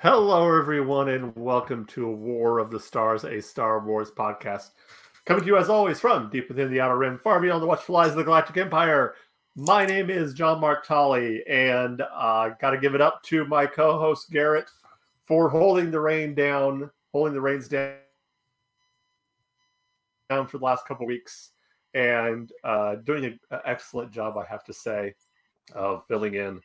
Hello, everyone, and welcome to A War of the Stars, a Star Wars podcast. Coming to you, as always, from deep within the Outer Rim, far beyond the watchful eyes of the Galactic Empire. My name is John Mark Tolly, and I uh, got to give it up to my co host, Garrett, for holding the rain down, holding the reins down, down for the last couple weeks, and uh, doing an excellent job, I have to say, of filling in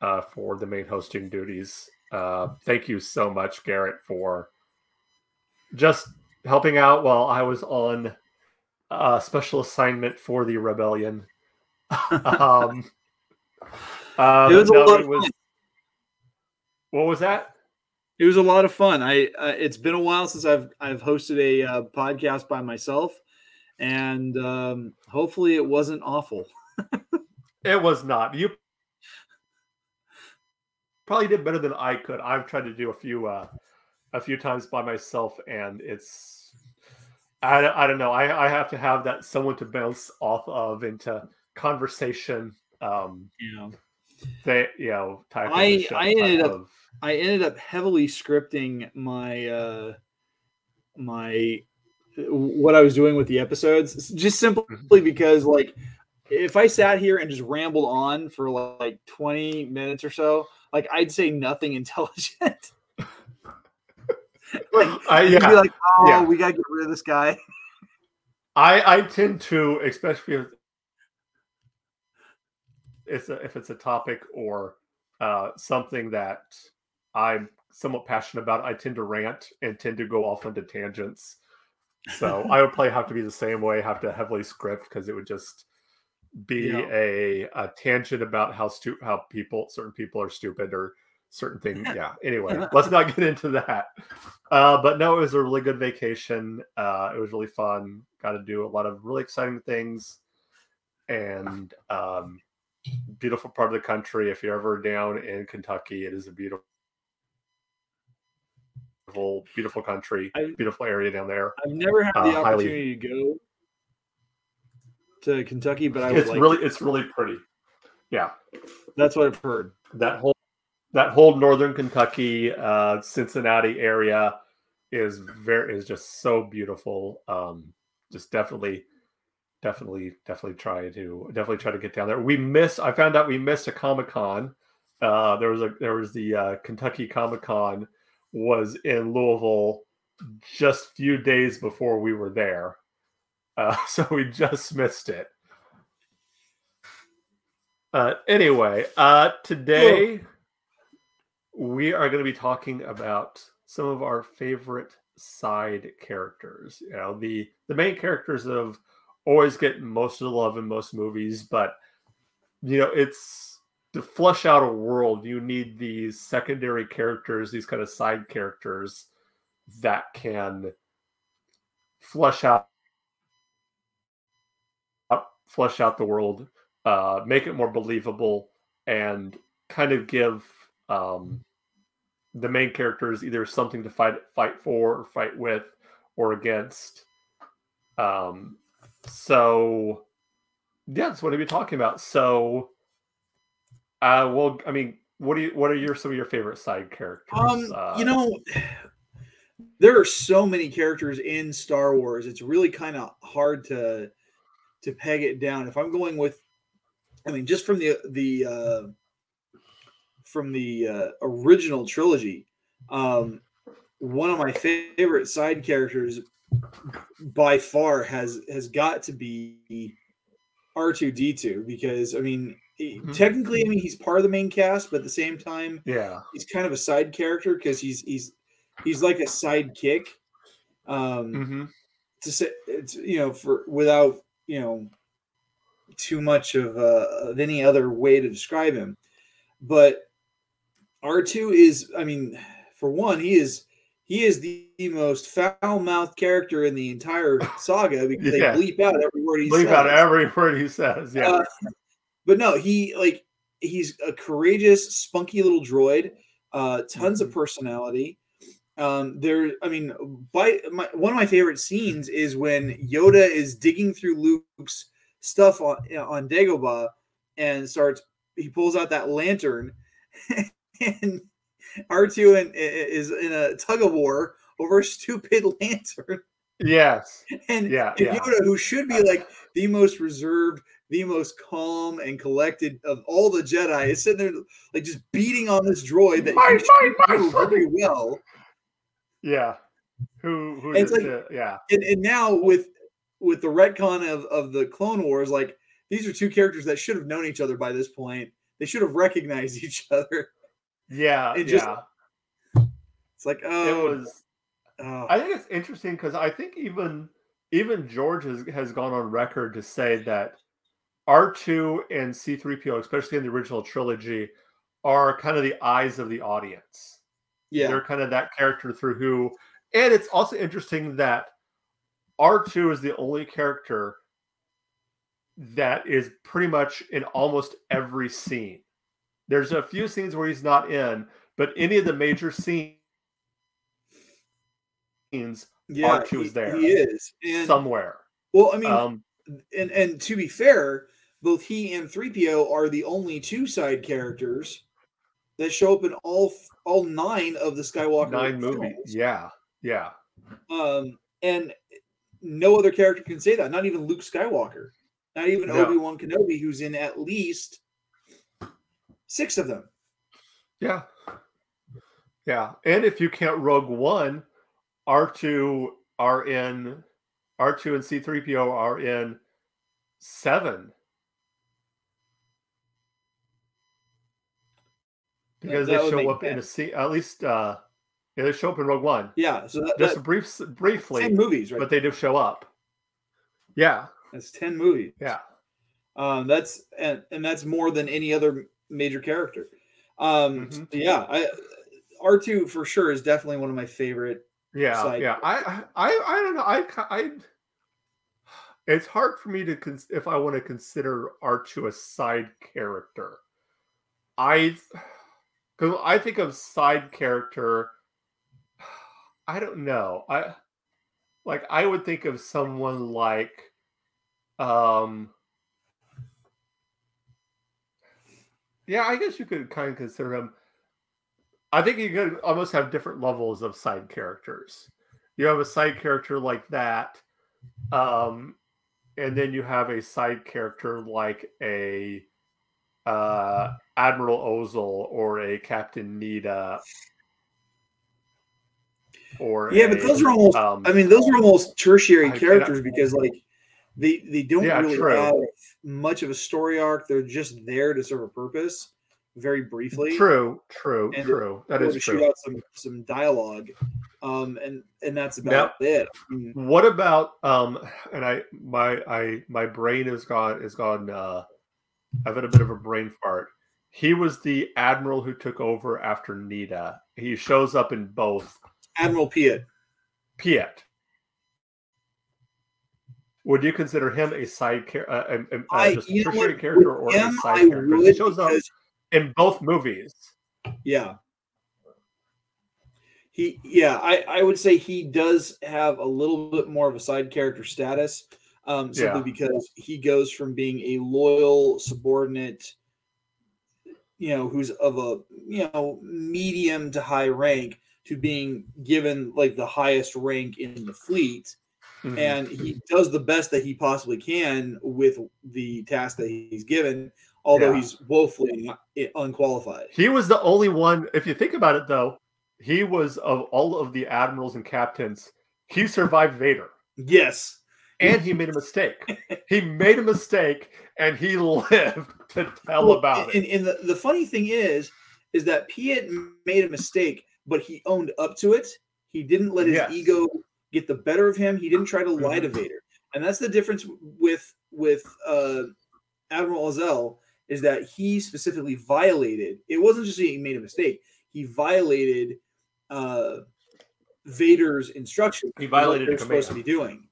uh, for the main hosting duties. Uh, thank you so much, Garrett, for just helping out while I was on a special assignment for the rebellion. um, uh, it was a lot was. What was that? It was a lot of fun. I uh, it's been a while since I've I've hosted a uh, podcast by myself, and um, hopefully it wasn't awful. it was not. You probably did better than I could. I've tried to do a few uh a few times by myself, and it's I, I don't know. I, I have to have that someone to bounce off of into conversation. Um, yeah, they you know. I I ended up of, I ended up heavily scripting my uh my what I was doing with the episodes, just simply mm-hmm. because like if I sat here and just rambled on for like 20 minutes or so, like I'd say nothing intelligent. like I, yeah, be like, oh, yeah. we gotta get rid of this guy. I I tend to, especially if it's a, if it's a topic or uh, something that I'm somewhat passionate about, I tend to rant and tend to go off into tangents. So I would probably have to be the same way, have to heavily script because it would just be yeah. a, a tangent about how stu- how people certain people are stupid or certain things. Yeah. Anyway, let's not get into that. Uh, but no, it was a really good vacation. Uh, it was really fun. Got to do a lot of really exciting things, and um, beautiful part of the country. If you're ever down in Kentucky, it is a beautiful. Beautiful, beautiful country, beautiful area down there. I've never had the uh, opportunity highly, to go to Kentucky, but I it's like really it's really pretty. Yeah, that's what I've heard. That whole that whole northern Kentucky, uh, Cincinnati area is very is just so beautiful. Um, just definitely, definitely, definitely try to definitely try to get down there. We missed. I found out we missed a Comic Con. Uh, there was a there was the uh, Kentucky Comic Con was in Louisville just a few days before we were there. Uh, so we just missed it. Uh, anyway, uh, today we are going to be talking about some of our favorite side characters. You know, the the main characters of always get most of the love in most movies, but you know, it's to flush out a world, you need these secondary characters, these kind of side characters that can flush out flesh out the world, uh, make it more believable, and kind of give um, the main characters either something to fight fight for, or fight with, or against. Um, so yeah, that's what be talking about. So, uh, well, I mean, what do you? What are your some of your favorite side characters? Um, uh, you know, there are so many characters in Star Wars. It's really kind of hard to to peg it down. If I'm going with, I mean, just from the the uh, from the uh, original trilogy, um, one of my favorite side characters by far has has got to be R2D2 because I mean mm-hmm. technically I mean he's part of the main cast but at the same time yeah he's kind of a side character because he's he's he's like a sidekick um mm-hmm. to say it's you know for without you know too much of, uh, of any other way to describe him. But R2 is, I mean, for one, he is he is the, most foul mouthed character in the entire saga because yeah. they bleep out every word he bleep says. Out every word he says. Yeah. Uh, but no, he like he's a courageous, spunky little droid. Uh, tons mm-hmm. of personality. Um, there, I mean, by my, one of my favorite scenes is when Yoda is digging through Luke's stuff on on Dagobah and starts. He pulls out that lantern, and R two and is in a tug of war over a stupid lantern. Yes. And, Yeah, and yeah. Yoda, who should be like the most reserved, the most calm and collected of all the Jedi, is sitting there like just beating on this droid that Mine, he mine, should mine, do very well. Yeah. Who who It's like- yeah. And, and now with with the retcon of, of the Clone Wars, like these are two characters that should have known each other by this point. They should have recognized each other. Yeah, It just- yeah. It's like, oh, It was oh. I think it's interesting because I think even even George has, has gone on record to say that R2 and C3PO, especially in the original trilogy, are kind of the eyes of the audience. Yeah, They're kind of that character through who and it's also interesting that R2 is the only character that is pretty much in almost every scene. There's a few scenes where he's not in, but any of the major scenes yeah, R2 is there. He is. And somewhere. well, I mean, Um, and and to be fair, both he and 3PO are the only two side characters that show up in all all nine of the Skywalker nine movies. films. Yeah, yeah, Um, and no other character can say that. Not even Luke Skywalker. Not even No. Obi Wan Kenobi, who's in at least six of them. yeah, yeah. And if you count Rogue One, R two are in R two and C three PO are in seven. Because that they show up in a scene, at least uh, yeah, they show up in Rogue One Yeah, so that, just that brief, briefly, ten movies, right? but they do show up. Yeah, that's ten movies. yeah, Um, that's and and that's more than any other major character. Um, Mhm. yeah, I R two for sure is definitely one of my favorite. Yeah, side yeah. I, I, I don't know. I, I, it's hard for me to cons- if I want to consider R2 a side character. I, because I think of side character. I don't know. I, like, I would think of someone like, um, yeah. I guess you could kind of consider him. I think you could almost have different levels of side characters. You have a side character like that, um, and then you have a side character like a uh, Admiral Ozzel or a Captain Needa, or Yeah, but those are almost. um, I mean, those are almost tertiary I characters because like they they don't Yeah, really true. have much of a story arc. They're just there to serve a purpose, very briefly. true, true, and- true. That is to true. shoot out some some dialogue, um, and and that's about it. I mean, What about um and I my I my brain is gone is gone uh I've had a bit of a brain fart. He was the admiral who took over after Needa. He shows up in both. Admiral Piet. Piet. Would you consider him a side character, uh, a, a, a I- just you know what? character, or a side I character? He shows up in both movies. Yeah. He yeah, I, I would say he does have a little bit more of a side character status. Um, simply Yeah. because he goes from being a loyal subordinate, you know, who's of a you know medium to high rank to being given like the highest rank in the fleet. Mhm. And he does the best that he possibly can with the task that he's given, although Yeah. he's woefully unqualified. He was the only one. If you think about it, though, he was of all of the admirals and captains. He survived Vader. Yes. And he made a mistake. he made a mistake and he lived to tell Well, about and, it. and the, the funny thing is, is that Piet made a mistake, but he owned up to it. He didn't let his Yes. ego get the better of him. He didn't try to lie to. Vader, and that's the difference with with uh, Admiral Ozzel is that he specifically violated. It wasn't just he made a mistake; he violated uh, Vader's instructions. He violated what they're supposed to be doing.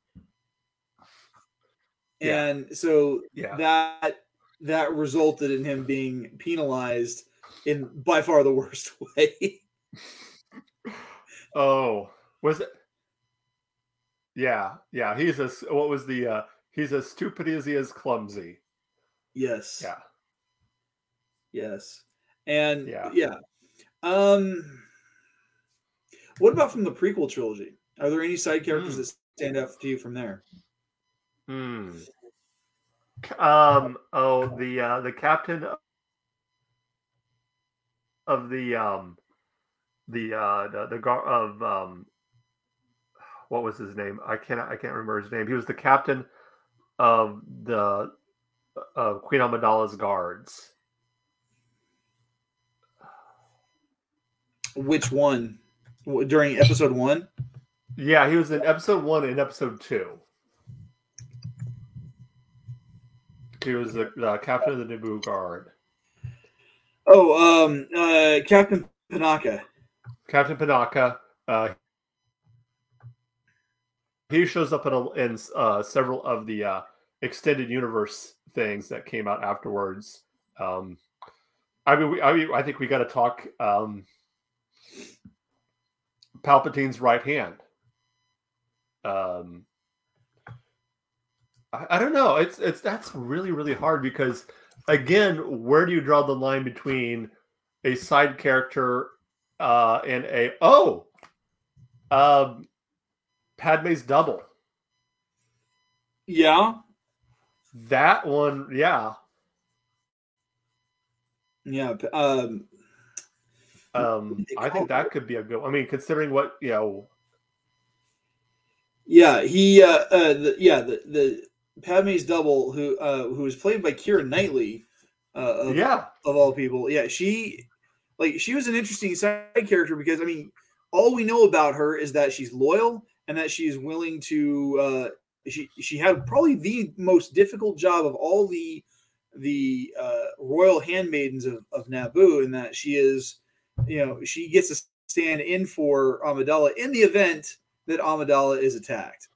Yeah. And so Yeah. that that resulted in him being penalized in by far the worst way. Oh, was it? Yeah, yeah. He's as what was the? uh He's as stupid as he is clumsy. yes. Yeah, Yes. And Yeah. yeah. Um What about from the prequel trilogy? Are there any side characters Hmm. that stand out to you from there? Hmm. Um. Oh, the uh, the captain of the um the uh the, the gar of um what was his name? I can't I can't remember his name. He was the captain of the of Queen Amidala's guards. Which one? During episode one? Yeah, he was in episode one and episode two. He was the, captain of the Naboo guard. Oh, um, uh, Captain Panaka. Captain Panaka. Uh, he shows up in, a, in uh, several of the uh, extended universe things that came out afterwards. Um, I mean, we, I mean, I think we got to talk um, Palpatine's right hand. Um, I, I don't know. It's it's that's really really hard because again, where do you draw the line between a side character uh, and a oh, um, Padme's double? Yeah. That one, yeah. Yeah. Um, Um, I think that could be a good. I mean, considering what you know, yeah. He, uh, uh the, yeah, the, the Padme's double, who, uh, who was played by Keira Knightley, uh, of, yeah, of all people. Yeah. She, like, she was an interesting side character because, I mean, all we know about her is that she's loyal and that she's willing to, uh, she, she had probably the most difficult job of all the, the uh, royal handmaidens of, of Naboo, in that she is, you know, she gets to stand in for Amidala in the event that Amidala is attacked.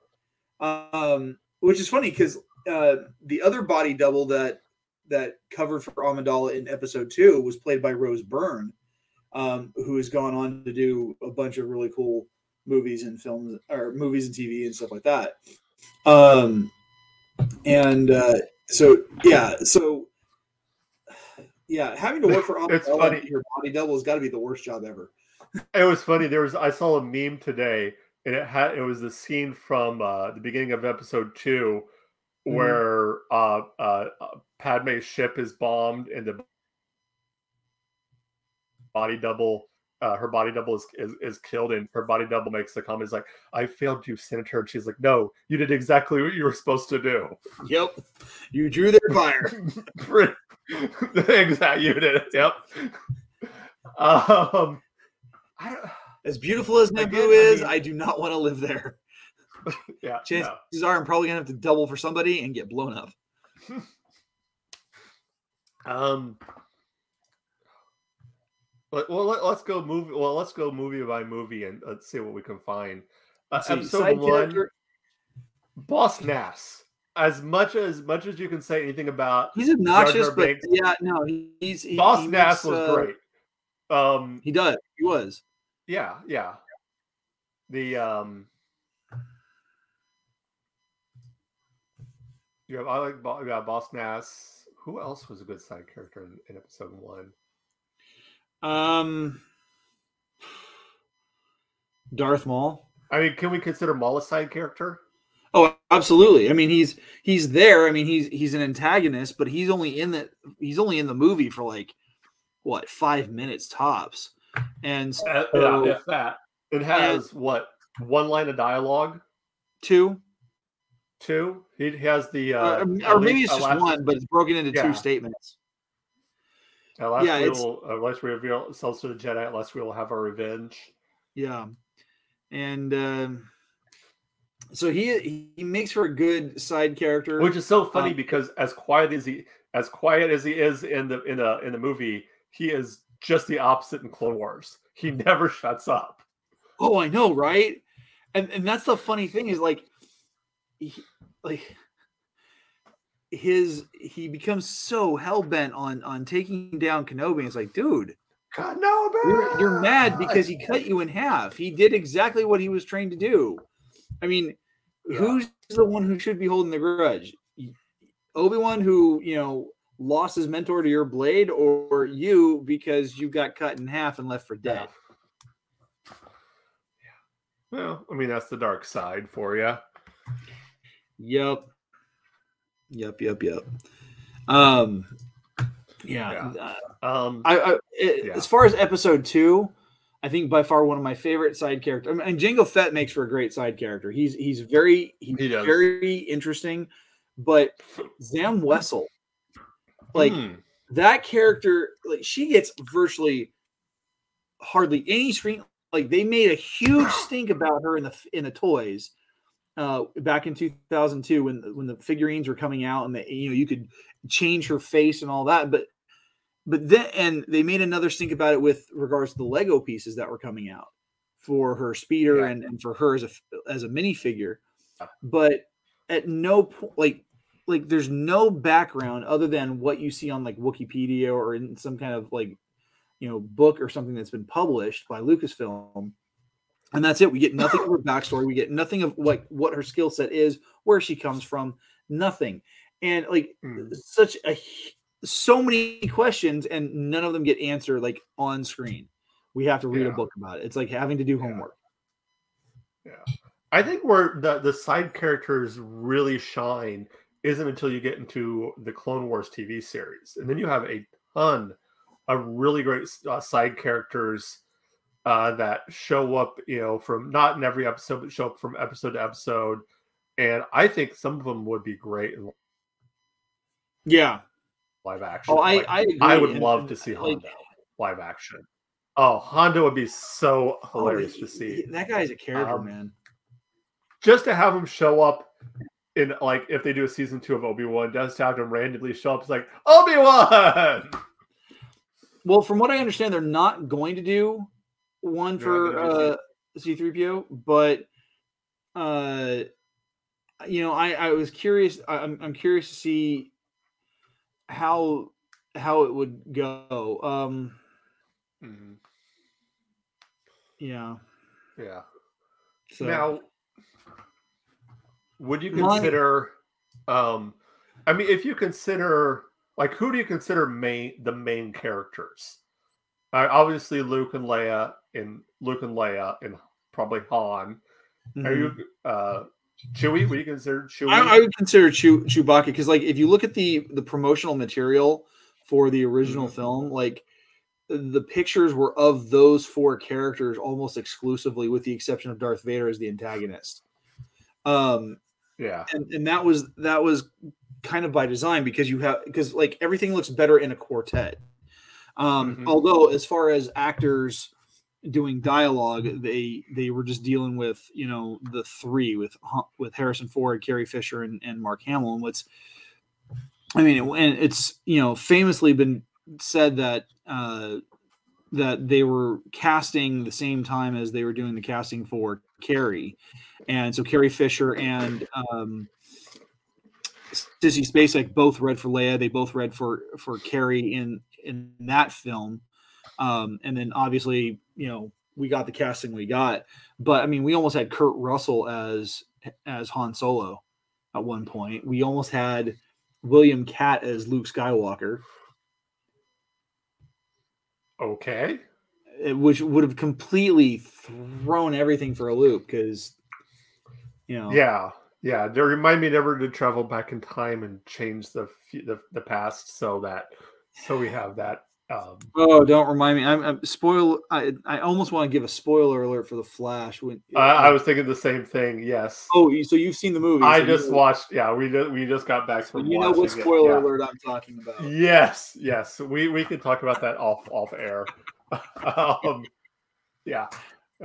Um, which is funny because uh, the other body double that that covered for Amidala in episode two was played by Rose Byrne, um, who has gone on to do a bunch of really cool movies and films or movies and TV and stuff like that. Um, and uh, so yeah, so yeah, having to work for Amidala your body double has got to be the worst job ever. it was funny. There was I saw a meme today, and it had it was the scene from uh, the beginning of episode 2 Mhm. where uh, uh, uh, Padme's ship is bombed and the body double. Uh, her body double is, is is killed, and her body double makes the comment, "Is like I failed you, Senator." And she's like, "No, you did exactly what you were supposed to do." Yep, you drew their fire. exactly, you did it. Yep. Um, I don't, As beautiful as Again, Naboo I is, mean- I do not want to live there. yeah, Chances no. are I'm probably gonna have to double for somebody and get blown up. Um. But, well, let, us go movie. Well, let's go movie by movie and let's see what we can find. Uh, see, episode one, character- Boss Nass. As much as much as you can say anything about He's obnoxious, but yeah, no, he's he, Boss he Nass was uh, great. Um. He does. He was. Yeah. Yeah. The um. Yeah, I like yeah, Boss Nass. Who else was a good side character in, in episode one? Um, Darth Maul. I mean, can we consider Maul a side character? Oh, absolutely. I mean, he's he's there. I mean, he's he's an antagonist, but he's only in the he's only in the movie for like what five minutes tops. And so, Uh, yeah, if that. It has what one line of dialogue? two, Two. He has the uh, uh, or maybe it's just last- one, but it's broken into Yeah. two statements. At last yeah, we it's- will, unless we reveal ourselves to the Jedi, unless we will have our revenge. Yeah, and um, so he he makes for a good side character. Which is so funny Um, because as quiet as he as quiet as he is in the in the in the movie, he is just the opposite in Clone Wars. He never shuts up. Oh, I know, right? And and that's the funny thing is like, he, like his he becomes so hell bent on on taking down Kenobi. It's like, dude, God no, you're, you're mad because he cut you in half. He did exactly what he was trained to do. I mean, Yeah. who's the one who should be holding the grudge? Obi Wan, who you know lost his mentor to your blade, or you because you got cut in half and left for dead? Well, I mean that's the dark side for you. Yep. Yep. Yep. Yep. Um. Yeah. Yeah. uh, Um, I, I it- Yeah. as far as episode two, I think by far one of my favorite side characters. I mean, and Jango Fett makes for a great side character. He's he's very he's He very interesting, but Zam Wesell, like hmm, that character, like she gets virtually hardly any screen. Like they made a huge stink about her in the in the toys uh, back in 2002 when when the figurines were coming out and the, you know you could change her face and all that. But but then and they made another stink about it with regards to the Lego pieces that were coming out for her speeder Yeah. and, and for her as a as a minifigure. But at no point like like there's no background other than what you see on like Wikipedia or in some kind of like you know book or something that's been published by Lucasfilm. And that's it. We get nothing of her backstory. We get nothing of like what her skill set is, where she comes from, nothing. And like hmm. such a so many questions and none of them get answered like on screen. We have to read a book about it. It's like having to do homework. Yeah. homework. I think where the the side characters really shine isn't until you get into the Clone Wars TV series, and then you have a ton of really great uh, side characters uh, that show up. You know, from not in every episode, but show up from episode to episode. And I think some of them would be great in Yeah. live action. Oh, I Like, I. I would and- love and, to see like, Hondo live action. Oh, Hondo would be so oh, hilarious he- to see. he- That guy's a character, Um, man. just to have him show up in like if they do a season two of Obi Wan, to have him randomly show up. It's like Obi Wan. Well, from what I understand, they're not going to do one for uh, C3PO, but uh, you know, I I was curious. I- I'm I'm curious to see how how it would go. Um, yeah. Yeah. So Now, would you consider? Um, I mean, if you consider like who do you consider main the main characters? Uh, obviously, Luke and Leia, and Luke and Leia, and probably Han. Are mhm. you uh Chewie? Would you consider Chewie? I, I would consider Chew, Chewbacca because, like, if you look at the the promotional material for the original Mhm. film, like the pictures were of those four characters almost exclusively, with the exception of Darth Vader as the antagonist. Um, yeah. and and that was that was kind of by design because you have because like everything looks better in a quartet. Um, Mhm. Although, as far as actors doing dialogue, they they were just dealing with you know the three with with Harrison Ford, Carrie Fisher, and, and Mark Hamill. And what's I mean, and it's you know famously been said that uh, that they were casting the same time as they were doing the casting for Carrie, and so Carrie Fisher and um, Sissy Spacek both read for Leia. They both read for for Carrie in in that film, um, and then obviously you know we got the casting we got. But I mean, we almost had Kurt Russell as as Han Solo at one point. We almost had William Katt as Luke Skywalker, Okay. Eh, which would have completely thrown everything for a loop because you know Yeah, yeah. They remind me never to travel back in time and change the the, the past so that so we have that. Um, Oh, don't remind me. I'm, I'm spoil. I I almost want to give a spoiler alert for the Flash. When I, I was thinking the same thing. Yes, oh, so you've seen the movie? I so just watched. Yeah, we just we just got back from. you know what watching it, spoiler yeah. alert I'm talking about. Yes, yes. We we can talk about that off off air. um, yeah.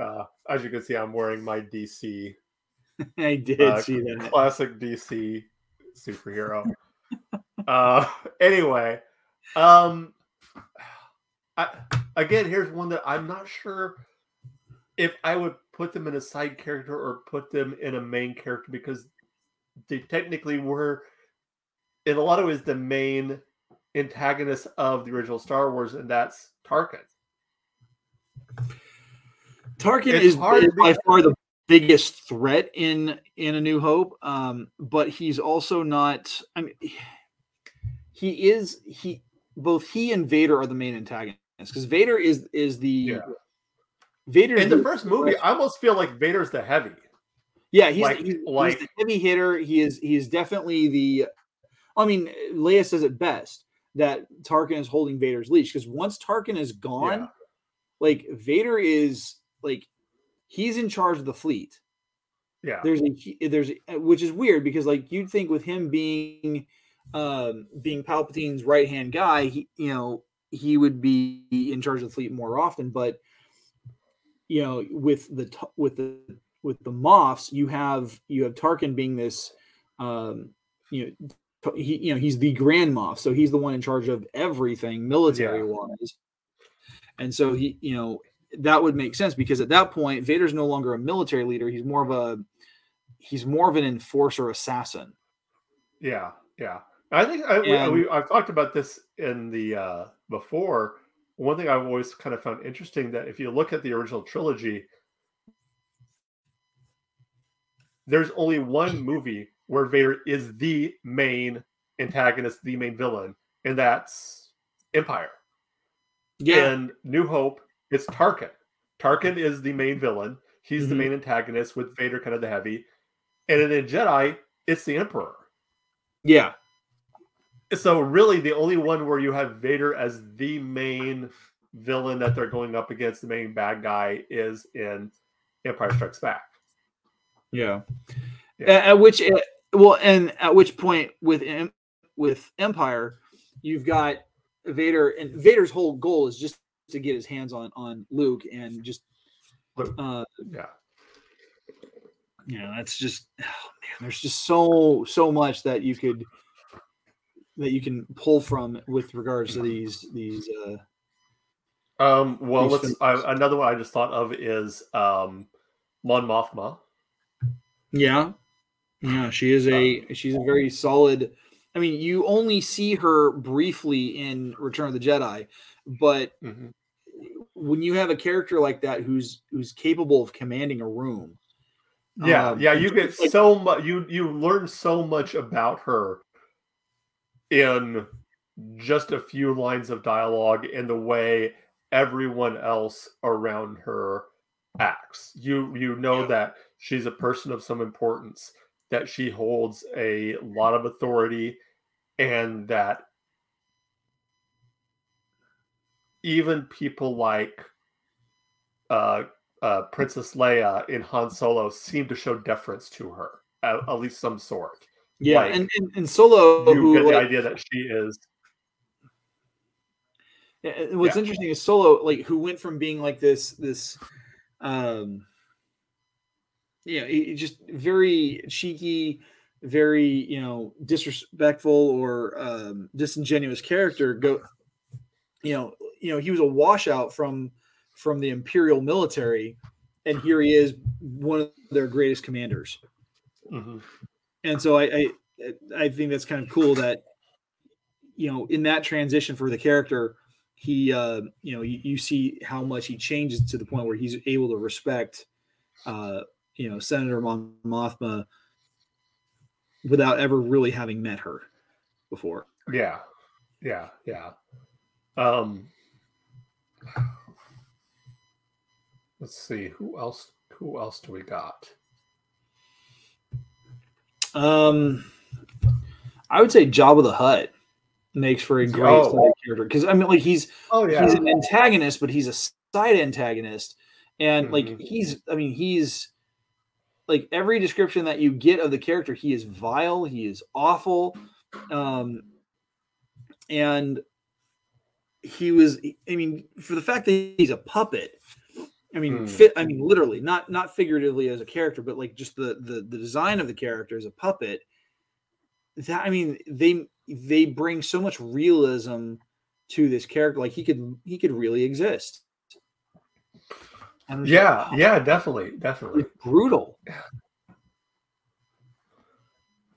Uh, as you can see, I'm wearing my DC I did uh, see that. classic DC superhero. uh, anyway, um, I, again, here's one that I'm not sure if I would put them in a side character or put them in a main character because they technically were, in a lot of ways, the main antagonist of the original Star Wars, and that's Tarkin. Tarkin It's is, is by far the biggest threat in in A New Hope. Um, but he's also not. I mean, he is he. Both he and Vader are the main antagonists because Vader is is the Yeah. Vader in the first movie. I almost feel like Vader's the heavy. Yeah, he's, Like- he's, like- he's the heavy hitter. He is he is definitely the. I mean, Leia says it best that Tarkin is holding Vader's leash because once Tarkin is gone. Like Vader is like he's in charge of the fleet. Yeah, There's a he- there's a- which is weird because like you'd think with him being um being Palpatine's right hand guy, he you know he would be in charge of the fleet more often, but you know with the with the with the Moffs, you have you have Tarkin being this um you know he you know he's the Grand Moff, so he's the one in charge of everything military wise, and so he you know that would make sense because at that point Vader's no longer a military leader; he's more of a he's more of an enforcer assassin. yeah, yeah. I think I, we- And- we, I've talked about this in the uh, before. One thing I've always kind of found interesting that if you look at the original trilogy, there's only one movie where Vader is the main antagonist, the main villain, and that's Empire. In New Hope, it's Tarkin. Tarkin is the main villain. He's the Mhm. main antagonist with Vader kind of the heavy. And in Jedi, it's the Emperor. yeah, So really the only one where you have Vader as the main villain that they're going up against, the main bad guy, is in Empire Strikes Back. yeah. Yeah. At, at which uh, well, and at which point with with Empire, you've got Vader, and Vader's whole goal is just to get his hands on on Luke and just uh Yeah. you know that's just oh man there's just so so much that you could that you can pull from with regards to these these uh Um, well, These let's. I, another one I just thought of is um, Mon Mothma. yeah yeah she is a she's a very solid i mean you only see her briefly in return of the jedi but Mhm. when you have a character like that who's who's capable of commanding a room Yeah, um, yeah. You get like, so much. You you learn so much about her in just a few lines of dialogue in the way everyone else around her acts. You you know Yeah. that she's a person of some importance, that she holds a lot of authority, and that even people like uh, uh, Princess Leia in Han Solo seem to show deference to her, at, at least some sort. yeah like, and, and and solo You who get the like, idea that she is. And what's Yeah. interesting is Solo, like who went from being like this, this, um, yeah, just very cheeky, very you know disrespectful or um, disingenuous character. Go, you know, you know he was a washout from from the Imperial military, and here he is, one of their greatest commanders. Mhm. And so I, I I think that's kind of cool that you know in that transition for the character, he uh, you know you, you see how much he changes to the point where he's able to respect uh, you know Senator Mon Mothma without ever really having met her before. Yeah, yeah, yeah. Um, let's see who else. Who else do we got? Um, I would say Jabba the Hutt makes for a great Oh. side character because I mean like he's Oh yeah he's an antagonist, but he's a side antagonist. And like Mhm. he's, I mean, he's like every description that you get of the character, he is vile, he is awful. Um, and he was, I mean, for the fact that he's a puppet, I mean, Hmm. fit, I mean, literally, not not figuratively as a character, but like just the the the design of the character as a puppet. That I mean, they they bring so much realism to this character. Like he could he could really exist. And yeah, like, yeah, definitely, definitely. brutal.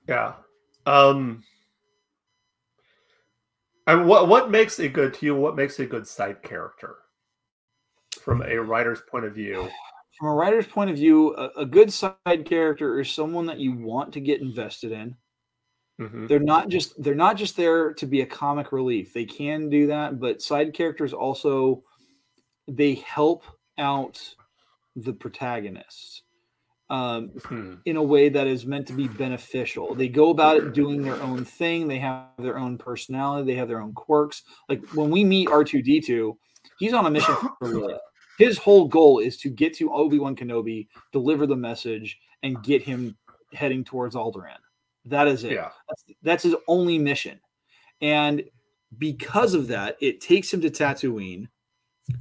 Yeah. Um and what what makes a good to you, what makes a good side character from a writer's point of view? From a writer's point of view, a, a good side character is someone that you want to get invested in. Mhm. They're not just they're not just there to be a comic relief. They can do that, but side characters also they help out the protagonists um, Hmm. in a way that is meant to be beneficial. They go about it doing their own thing. They have their own personality. They have their own quirks. Like when we meet R two D two, he's on a mission for Leia. His whole goal is to get to Obi Wan Kenobi, deliver the message, and get him heading towards Alderaan. That is it. Yeah. That's, that's his only mission. And because of that, it takes him to Tatooine,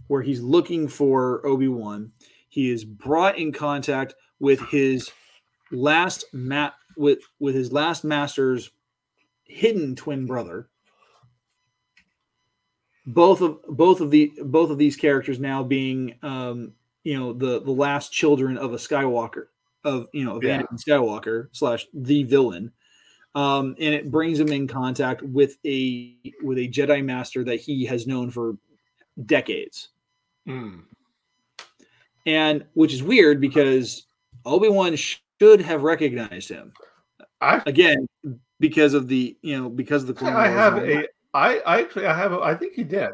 where he's looking for Obi Wan. He is brought in contact with his last mat with with his last master's hidden twin brother. Both of both of the both of these characters now being um, you know the the last children of a Skywalker of you know of Yeah. Anakin Skywalker slash the villain, um, and it brings him in contact with a with a Jedi Master that he has known for decades, Hmm. and which is weird because Obi Wan should have recognized him I again because of the you know because of the Clone I have a. I I actually I have a, I think he did.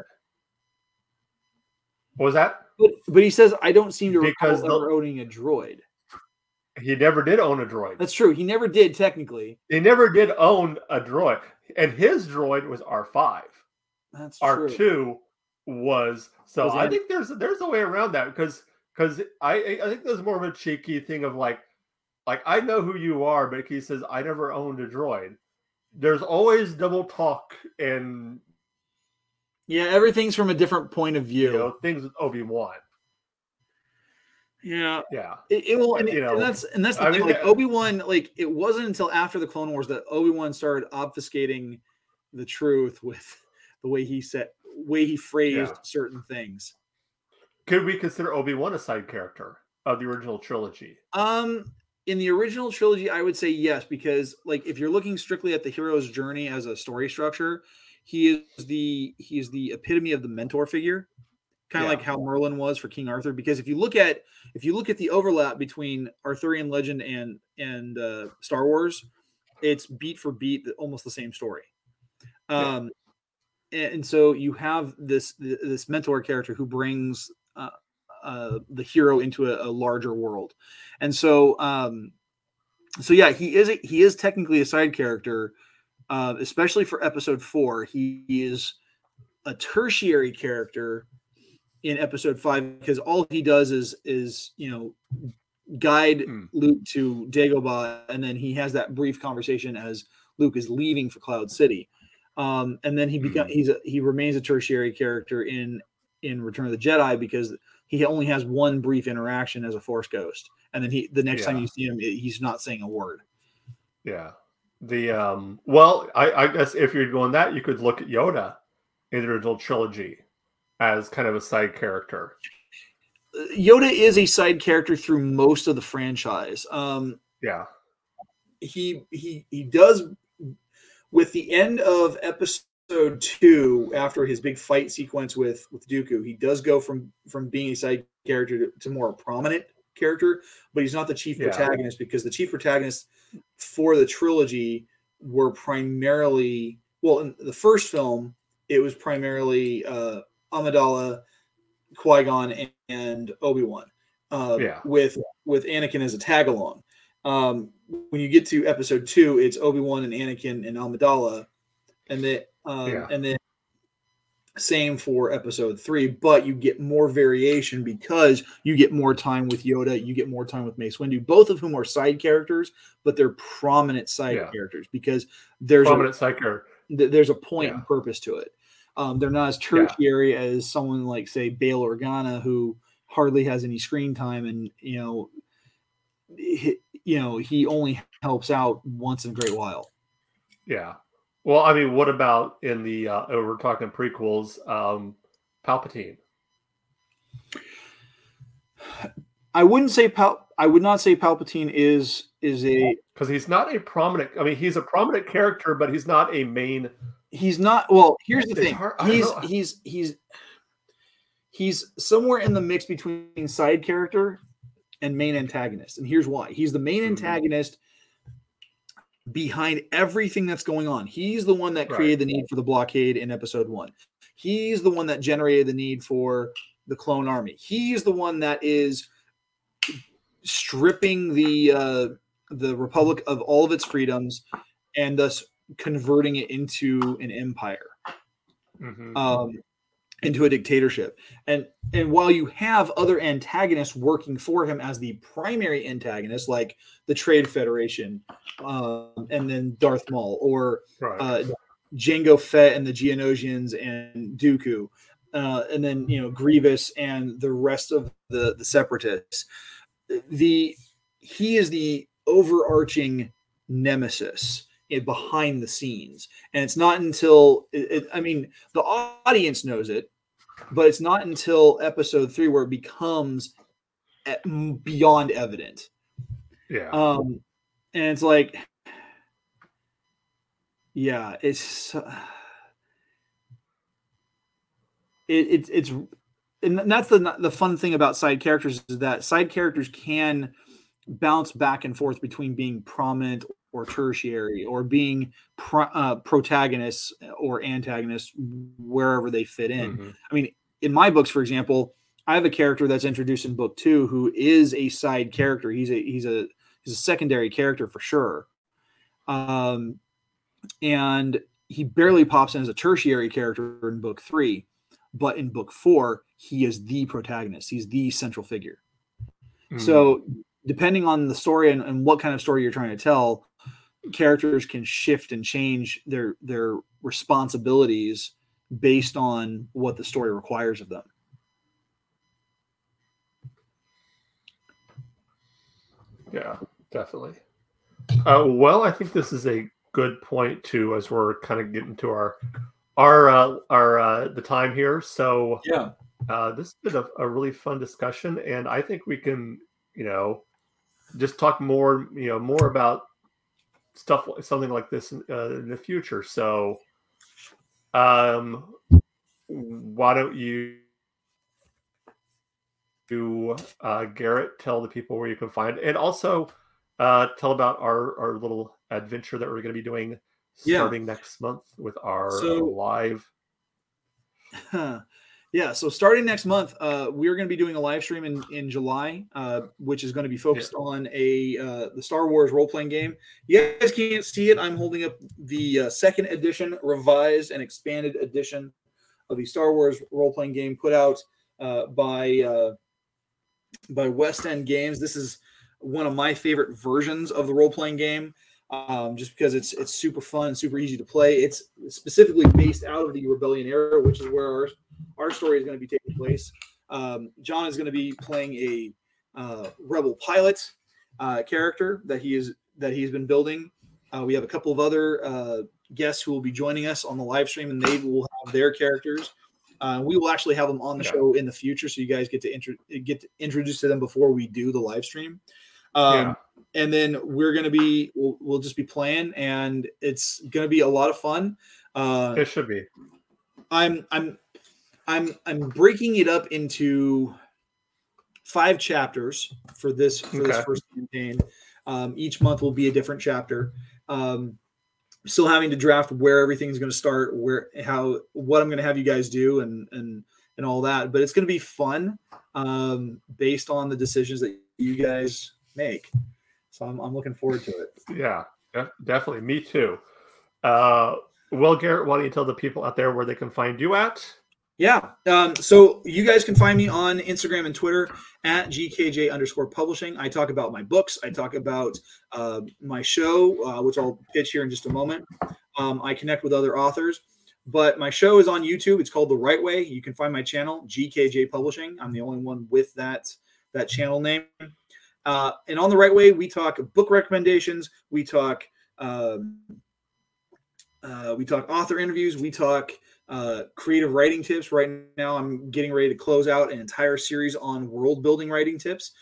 What was that? but, but he says I don't seem to Because recall the- ever owning a droid. He never did own a droid. That's true. He never did technically. He never did own a droid, and his droid was R five. That's R true. two was so. Was I think there's there's a way around that because because I I think there's more of a cheeky thing of like like I know who you are, but he says I never owned a droid. There's always double talk and Yeah, everything's from a different point of view. you know things with Obi Wan. Yeah, Yeah, it, it will, and, You know, and that's and that's the I thing. mean, like uh, Obi Wan, like it wasn't until after the Clone Wars that Obi Wan started obfuscating the truth with the way he said, way he phrased Yeah. certain things. could we consider Obi Wan a side character of the original trilogy? Um, in the original trilogy, I would say yes, because like if you're looking strictly at the hero's journey as a story structure, he is the he is the epitome of the mentor figure, kind of Yeah. like how Merlin was for King Arthur. Because if you look at if you look at the overlap between Arthurian legend and and uh, Star Wars, it's beat for beat almost the same story. Um, and, and so you have this this mentor character who brings uh, uh, the hero into a, a larger world, and so um, so yeah, he is a, he is technically a side character, uh, especially for episode four. He is a tertiary character in episode five because all he does is is you know guide Hmm. Luke to Dagobah, and then he has that brief conversation as Luke is leaving for Cloud City. Um, and then he become Hmm. he's a, he remains a tertiary character in in Return of the Jedi because he only has one brief interaction as a Force ghost, and then he the next time you see him, he's not saying a word. Yeah. The um well, I, I guess if you're going that, you could look at Yoda in the original trilogy as kind of a side character. Yoda is a side character through most of the franchise. Um, Yeah. he he he does with the end of episode two after his big fight sequence with with Dooku, he does go from from being a side character to, to more prominent character, but he's not the chief Yeah. protagonist because the chief protagonists for the trilogy were primarily well in the first film it was primarily uh Amidala, Qui-Gon and, and Obi-Wan. Uh, Yeah. with with Anakin as a tag along. Um, when you get to episode two, it's Obi Wan and Anakin and Amidala, and then um, Yeah. and then same for episode three. But you get more variation because you get more time with Yoda, you get more time with Mace Windu, both of whom are side characters, but they're prominent side Yeah. characters because there's a, Prominent side character. th- there's a point Yeah. and purpose to it. Um, they're not as tertiary as someone like say Bail Organa who hardly has any screen time and you know you know he only helps out once in a great while. Yeah. Well, I mean, what about in the uh oh, we're talking prequels, um Palpatine. I wouldn't say Pal- I would not say Palpatine is is a Because he's not a prominent I mean, he's a prominent character, but he's not a main he's not well here's the thing hard- don't he's he's he's he's somewhere in the mix between side character and main antagonist and here's why he's the main Mhm. antagonist behind everything that's going on he's the one that Right. created the need for the blockade in episode one he's the one that generated the need for the clone army. He's the one that is stripping the uh, the republic of all of its freedoms and thus converting it into an empire, Mhm. um, into a dictatorship. And and while you have other antagonists working for him as the primary antagonist, like the Trade Federation, um, and then Darth Maul, or right. uh, Jango Fett and the Geonosians and Dooku, uh, and then you know Grievous and the rest of the the Separatists. The he is the overarching nemesis eh, behind the scenes, and it's not until it, it- I mean the audience knows it, but it's not until Episode three where it becomes eh, beyond evident. yeah. Um, and it's like, yeah, it's uh, it, it's it's and that's the the fun thing about side characters is that side characters can bounce back and forth between being prominent or tertiary or being pro, uh, protagonists or antagonists wherever they fit in. Mhm. I mean, in my books, for example, I have a character that's introduced in book two who is a side character. He's a he's a he's a secondary character for sure. Um, and he barely pops in as a tertiary character in book three, but in book four, he is the protagonist. He's the central figure. Mhm. So, depending on the story and, and what kind of story you're trying to tell, characters can shift and change their their responsibilities based on what the story requires of them. Yeah, definitely. Uh, well, I think this is a good point too, as we're kind of getting to our our uh, our uh, the time here. So Yeah. uh, this has been a, a really fun discussion, and I think we can, you know, just talk more, you know, more about stuff, like- something like this in, uh, in the future. So, um, why don't you? To uh, Garrett, tell the people where you can find, and also uh, tell about our our little adventure that we're going to be doing Yeah. starting next month with our So- live. yeah. So starting next month, uh, we're going to be doing a live stream in in July, uh, which is going to be focused on a uh, the Star Wars role playing game. You guys can't see it. I'm holding up the uh, second edition, revised and expanded edition of the Star Wars role playing game put out uh, by uh, by West End Games. This is one of my favorite versions of the role playing game. Um, just because it's it's super fun, super easy to play. It's specifically based out of the Rebellion era, which is where our our story is going to be taking place. Um, John is going to be playing a uh, rebel pilot uh, character that he is that he's been building. Uh, we have a couple of other uh, guests who will be joining us on the live stream, and they will have their characters. Uh, we will actually have them on the show in the future, so you guys get to intro- get introduced to them before we do the live stream. Um, Yeah. And then we're going to be we'll, we'll just be playing, and it's going to be a lot of fun. Uh, It should be. I'm I'm I'm I'm breaking it up into five chapters for this for this first campaign. Um, each month will be a different chapter. Um, still having to draft where everything's going to start, where how what I'm going to have you guys do, and and and all that. But it's going to be fun um, based on the decisions that you guys make. So I'm, I'm looking forward to it. Yeah, def- definitely. Me too. Uh, well, Garrett, why don't you tell the people out there where they can find you at? Yeah. Um, so you guys can find me on Instagram and Twitter at GKJ underscore publishing. I talk about my books. I talk about uh, my show, uh, which I'll pitch here in just a moment. Um, I connect with other authors, but my show is on YouTube. It's called The Right Way. You can find my channel, GKJ Publishing. I'm the only one with that that channel name. Uh, and on The Right Way, we talk book recommendations. We talk um, uh, we talk author interviews. We talk uh, creative writing tips. Right now, I'm getting ready to close out an entire series on world building writing tips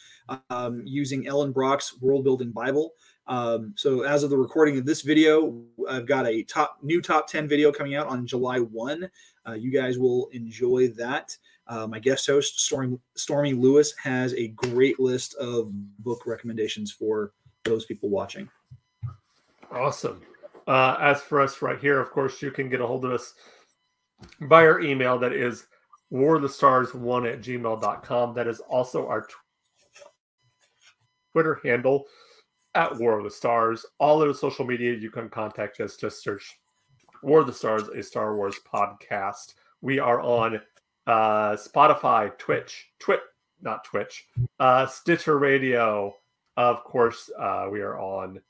um, using Ellen Brock's World Building Bible. Um, so, as of the recording of this video, I've got a top new top 10 video coming out on July 1. Uh, you guys will enjoy that. Uh, my guest host, Stormy, Stormy Lewis, has a great list of book recommendations for those people watching. Awesome. Uh, as for us right here, of course, you can get a hold of us by our email that is War the Stars 1 at gmail.com. That is also our Twitter handle at War of the Stars. All of social media, you can contact us. Just search War of the Stars, a Star Wars podcast. We are on uh, Spotify, Twitch, Twit, not Twitch, uh, Stitcher Radio. Of course, uh, we are on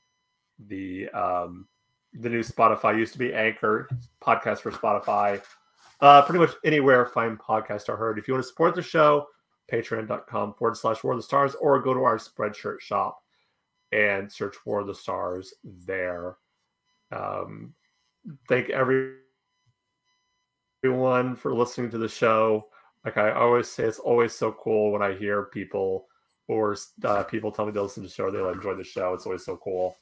the um, the new Spotify. Used to be Anchor podcast for Spotify. Uh, pretty much anywhere fine podcasts are heard. If you want to support the show, patreon.com forward slash war of the stars, or go to our spreadshirt shop and search War of the Stars there. Um, thank every, everyone for listening to the show. Like I always say, it's always so cool when I hear people or uh, people tell me they listen to the show, they'll enjoy the show. It's always so cool.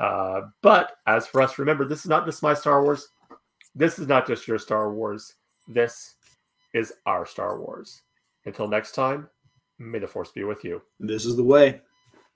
Uh, but as for us, remember, this is not just my Star Wars. This is not just your Star Wars. This is our Star Wars. Until next time, may the force be with you. This is the way.